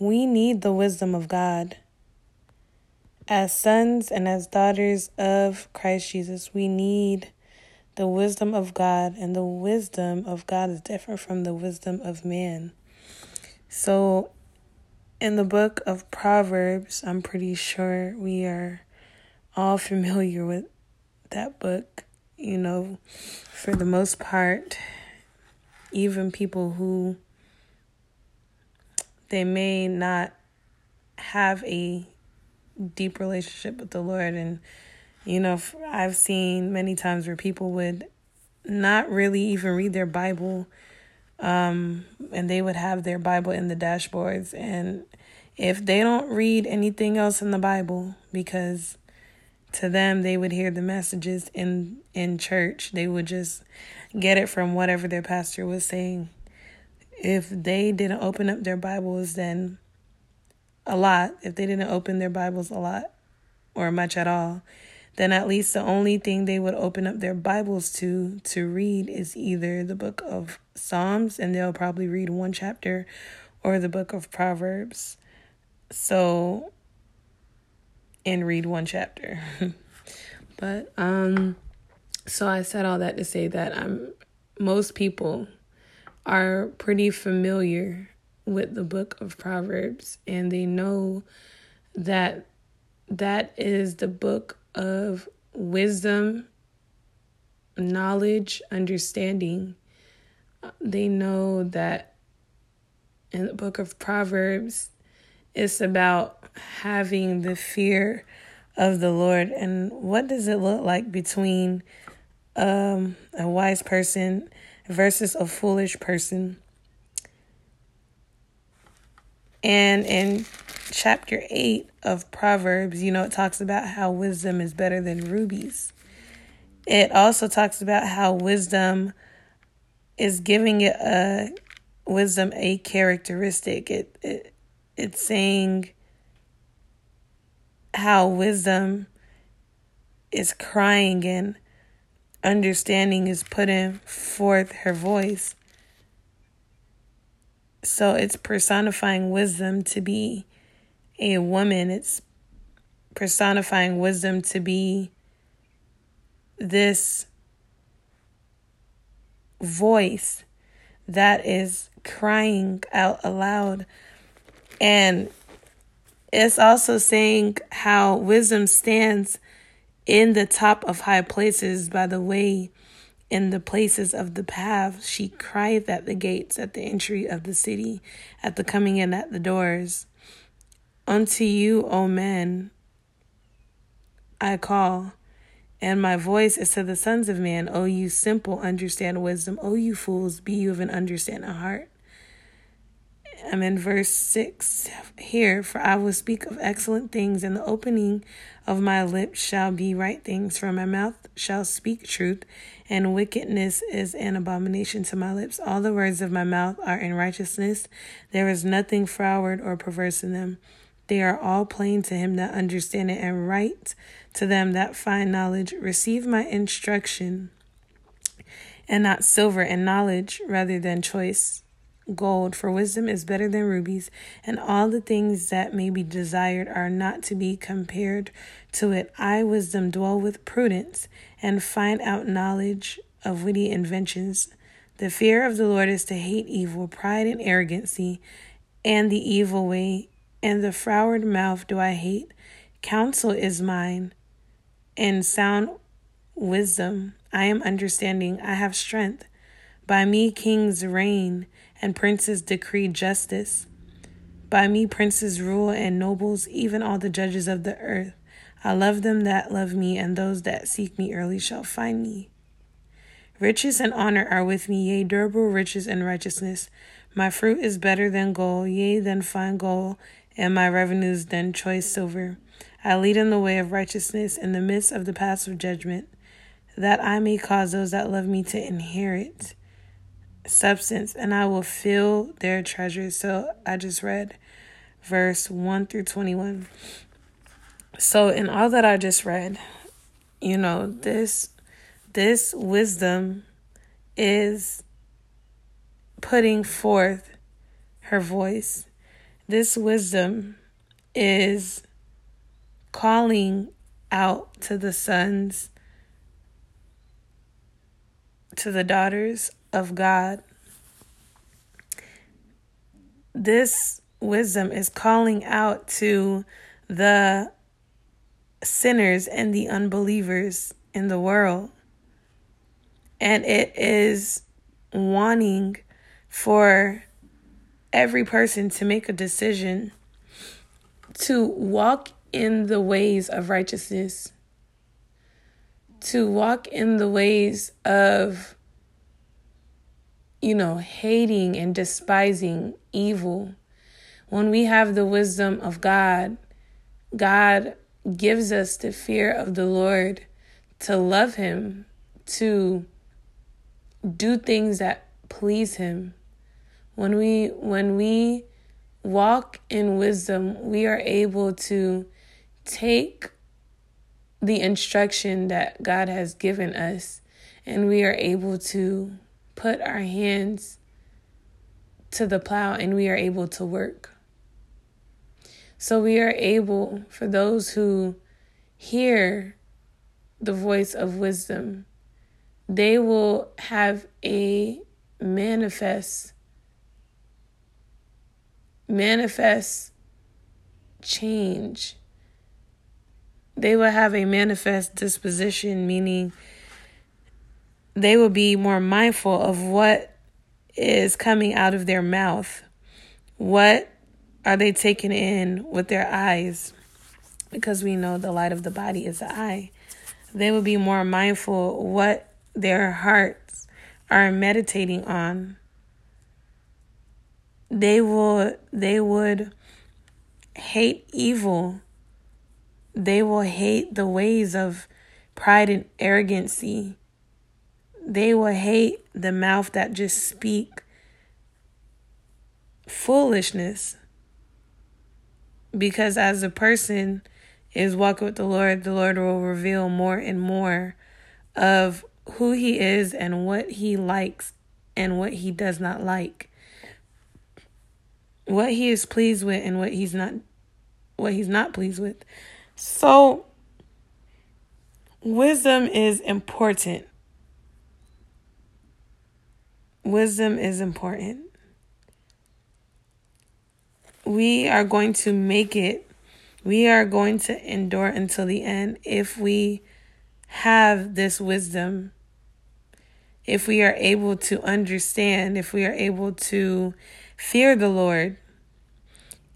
we need the wisdom of God. As sons and as daughters of Christ Jesus, we need the wisdom of God, and the wisdom of God is different from the wisdom of man. So, in the book of Proverbs, I'm pretty sure we are all familiar with that book. You know, for the most part, even people who they may not have a deep relationship with the Lord and you know, I've seen many times where people would not really even read their Bible, um, and they would have their Bible in the dashboards. And if they don't read anything else in the Bible, because to them they would hear the messages in in church, they would just get it from whatever their pastor was saying. If they didn't open up their Bibles, then a lot. If they didn't open their Bibles a lot or much at all, then at least the only thing they would open up their Bibles to to read is either the book of Psalms and they'll probably read one chapter or the book of Proverbs. So and read one chapter. but um so I said all that to say that I'm most people are pretty familiar with the book of Proverbs and they know that that is the book of wisdom, knowledge, understanding. They know that in the book of Proverbs, it's about having the fear of the Lord. And what does it look like between um, a wise person versus a foolish person? And in chapter 8 of Proverbs, you know, it talks about how wisdom is better than rubies. It also talks about how wisdom is giving it a wisdom a characteristic. It, it it's saying how wisdom is crying and understanding is putting forth her voice. So it's personifying wisdom to be a woman, it's personifying wisdom to be this voice that is crying out aloud. And it's also saying how wisdom stands in the top of high places by the way in the places of the path she crieth at the gates at the entry of the city at the coming in at the doors Unto you, O men, I call, and my voice is to the sons of man. O you simple, understand wisdom. O you fools, be you of an understanding heart. I'm in verse 6 here. For I will speak of excellent things, and the opening of my lips shall be right things. For my mouth shall speak truth, and wickedness is an abomination to my lips. All the words of my mouth are in righteousness. There is nothing froward or perverse in them. They are all plain to him that understand it, and right to them that find knowledge. Receive my instruction, and not silver, and knowledge rather than choice gold, for wisdom is better than rubies, and all the things that may be desired are not to be compared to it. I, wisdom, dwell with prudence, and find out knowledge of witty inventions. The fear of the Lord is to hate evil, pride and arrogancy, and the evil way and the froward mouth do I hate. Counsel is mine, and sound wisdom. I am understanding. I have strength. By me kings reign, and princes decree justice. By me princes rule, and nobles, even all the judges of the earth. I love them that love me, and those that seek me early shall find me. Riches and honor are with me, yea, durable riches and righteousness. My fruit is better than gold, yea, than fine gold, and my revenues than choice silver. I lead in the way of righteousness in the midst of the paths of judgment, that I may cause those that love me to inherit substance, and I will fill their treasures. So I just read verse 1 through 21. So in all that I just read, you know, this this wisdom is putting forth her voice this wisdom is calling out to the sons, to the daughters of God. This wisdom is calling out to the sinners and the unbelievers in the world. And it is wanting for every person to make a decision to walk in the ways of righteousness, to walk in the ways of, you know, hating and despising evil. When we have the wisdom of God, God gives us the fear of the Lord to love Him, to do things that please Him. When we when we walk in wisdom, we are able to take the instruction that God has given us and we are able to put our hands to the plow and we are able to work. So we are able, for those who hear the voice of wisdom, they will have a manifest manifest change. They will have a manifest disposition, meaning they will be more mindful of what is coming out of their mouth. What are they taking in with their eyes? Because we know the light of the body is the eye. They will be more mindful what their hearts are meditating on they will they would hate evil they will hate the ways of pride and arrogancy they will hate the mouth that just speak foolishness because as a person is walking with the Lord, the Lord will reveal more and more of who He is and what He likes and what He does not like what he is pleased with and what he's not what he's not pleased with. So wisdom is important. Wisdom is important. We are going to make it. We are going to endure until the end if we have this wisdom. If we are able to understand, if we are able to fear the Lord.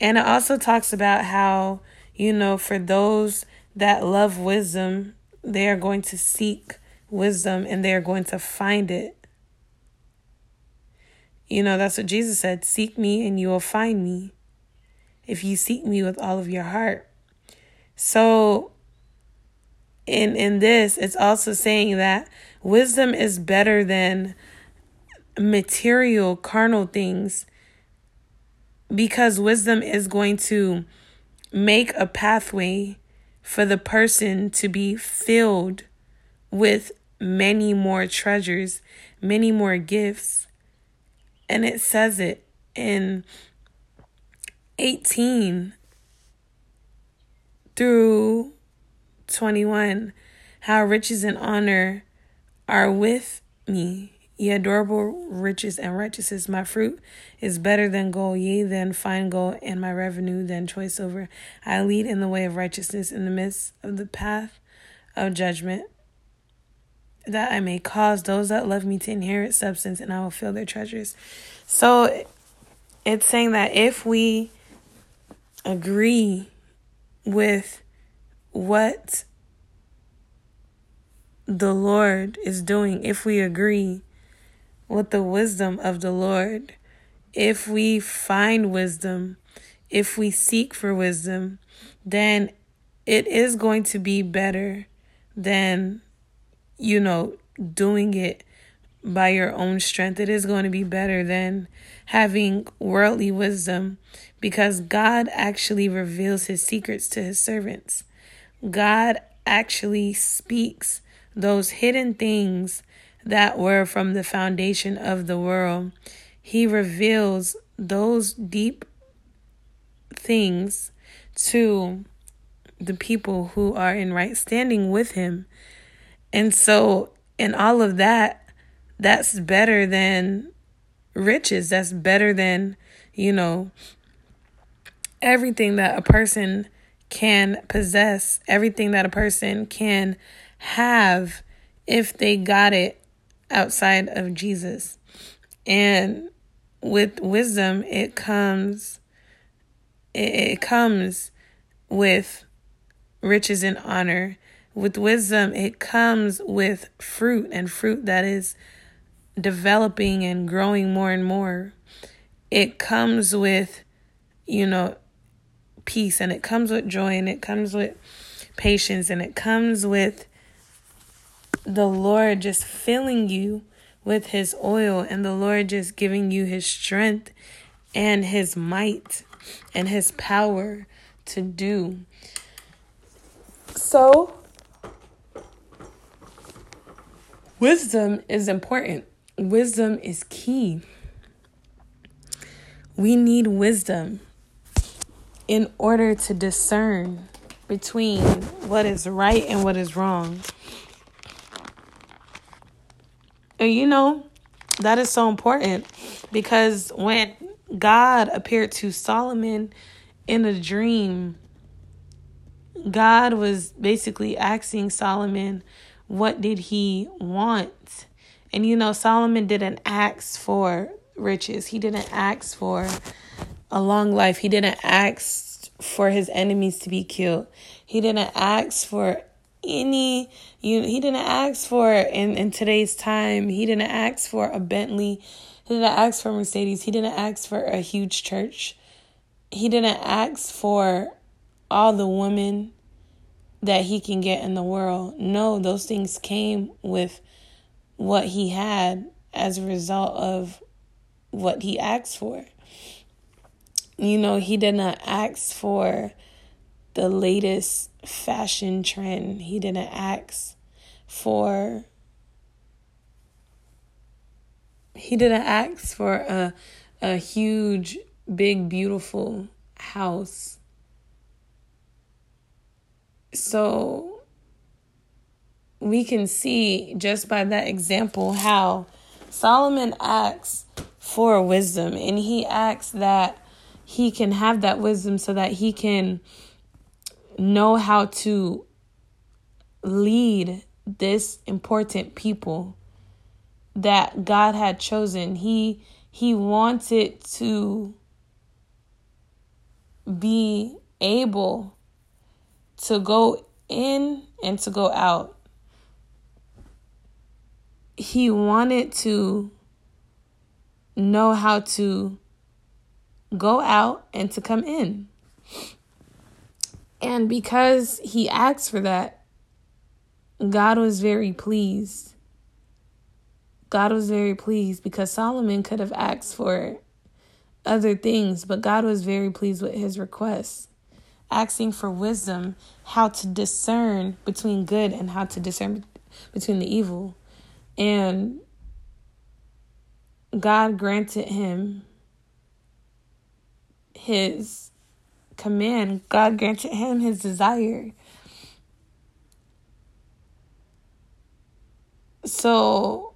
And it also talks about how, you know, for those that love wisdom, they are going to seek wisdom and they are going to find it. You know, that's what Jesus said seek me and you will find me if you seek me with all of your heart. So, in in this it's also saying that wisdom is better than material carnal things because wisdom is going to make a pathway for the person to be filled with many more treasures, many more gifts. And it says it in 18 through 21 how riches and honor are with me. Ye adorable riches and righteousness, my fruit is better than gold, yea, than fine gold, and my revenue than choice silver. I lead in the way of righteousness in the midst of the path of judgment, that I may cause those that love me to inherit substance, and I will fill their treasures. So it's saying that if we agree with what the Lord is doing, if we agree with the wisdom of the Lord. If we find wisdom, if we seek for wisdom, then it is going to be better than, you know, doing it by your own strength. It is going to be better than having worldly wisdom because God actually reveals his secrets to his servants. God actually speaks those hidden things that were from the foundation of the world. He reveals those deep things to the people who are in right standing with him. And so, in all of that, that's better than riches. That's better than, you know, everything that a person can possess, everything that a person can have if they got it outside of Jesus. And with wisdom, it comes it, comes with riches and honor. With wisdom, it comes with fruit and fruit that is developing and growing more and more. It comes with, you know, peace and it comes with joy and it comes with patience and it comes with the Lord just filling you with his oil and the Lord just giving you his strength and his might and his power to do. So, wisdom is important. Wisdom is key. We need wisdom in order to discern between what is right and what is wrong. And you know, that is so important because when God appeared to Solomon in a dream, God was basically asking Solomon, what did he want? And you know, Solomon didn't ask for riches, he didn't ask for a long life, he didn't ask for his enemies to be killed, he didn't ask for any you he didn't ask for in in today's time he didn't ask for a bentley. He didn't ask for mercedes. He didn't ask for a huge church. He didn't ask for all the women that he can get in the world no those things came with what he had as a result of what he asked for you know he did not ask for the latest fashion trend. He didn't ask for he didn't ask for a a huge big beautiful house. So we can see just by that example how Solomon asks for wisdom and he asks that he can have that wisdom so that he can know how to lead this important people that God had chosen. He he wanted to be able to go in and to go out. He wanted to know how to go out and to come in. And because he asked for that, God was very pleased. God was very pleased because Solomon could have asked for other things, but God was very pleased with his request, asking for wisdom, how to discern between good and how to discern between the evil. And God granted him his command, God granted him his desire. So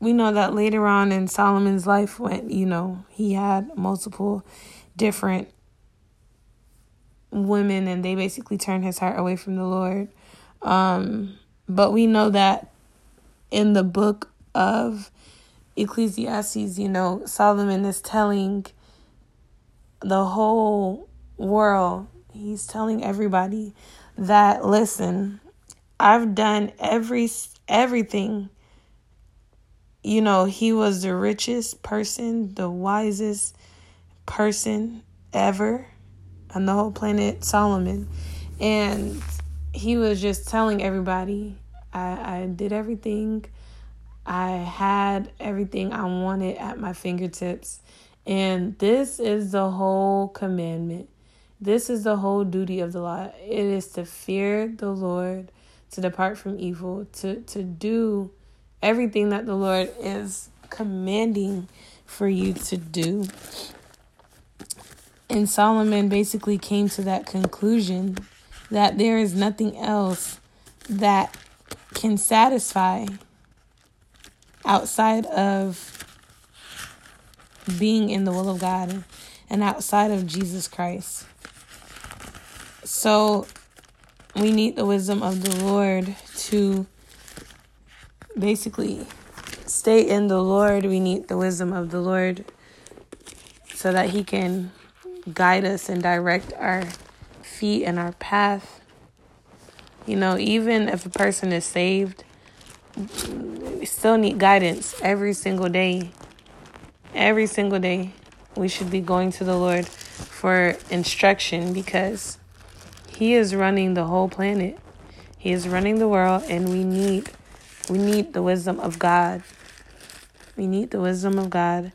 we know that later on in Solomon's life, when you know he had multiple different women, and they basically turned his heart away from the Lord. Um, but we know that in the book of Ecclesiastes, you know, Solomon is telling the whole world. He's telling everybody that listen, I've done every everything. You know, he was the richest person, the wisest person ever on the whole planet, Solomon. And he was just telling everybody, I, I did everything. I had everything I wanted at my fingertips. And this is the whole commandment. This is the whole duty of the law. It is to fear the Lord, to depart from evil, to, to do everything that the Lord is commanding for you to do. And Solomon basically came to that conclusion that there is nothing else that can satisfy outside of being in the will of God and outside of Jesus Christ. So we need the wisdom of the Lord to basically stay in the Lord. We need the wisdom of the Lord so that He can guide us and direct our feet and our path. You know, even if a person is saved, we still need guidance every single day. Every single day, we should be going to the Lord for instruction because He is running the whole planet. He is running the world, and we need we need the wisdom of God. We need the wisdom of God,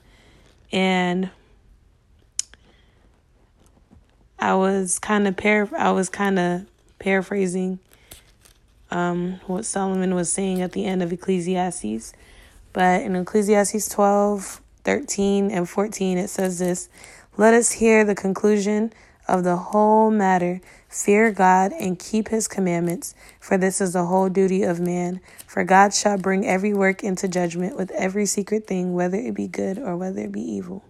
and I was kind of par I was kind of paraphrasing um, what Solomon was saying at the end of Ecclesiastes. But in Ecclesiastes 12, 13, and 14, it says this Let us hear the conclusion of the whole matter. Fear God and keep his commandments, for this is the whole duty of man. For God shall bring every work into judgment with every secret thing, whether it be good or whether it be evil.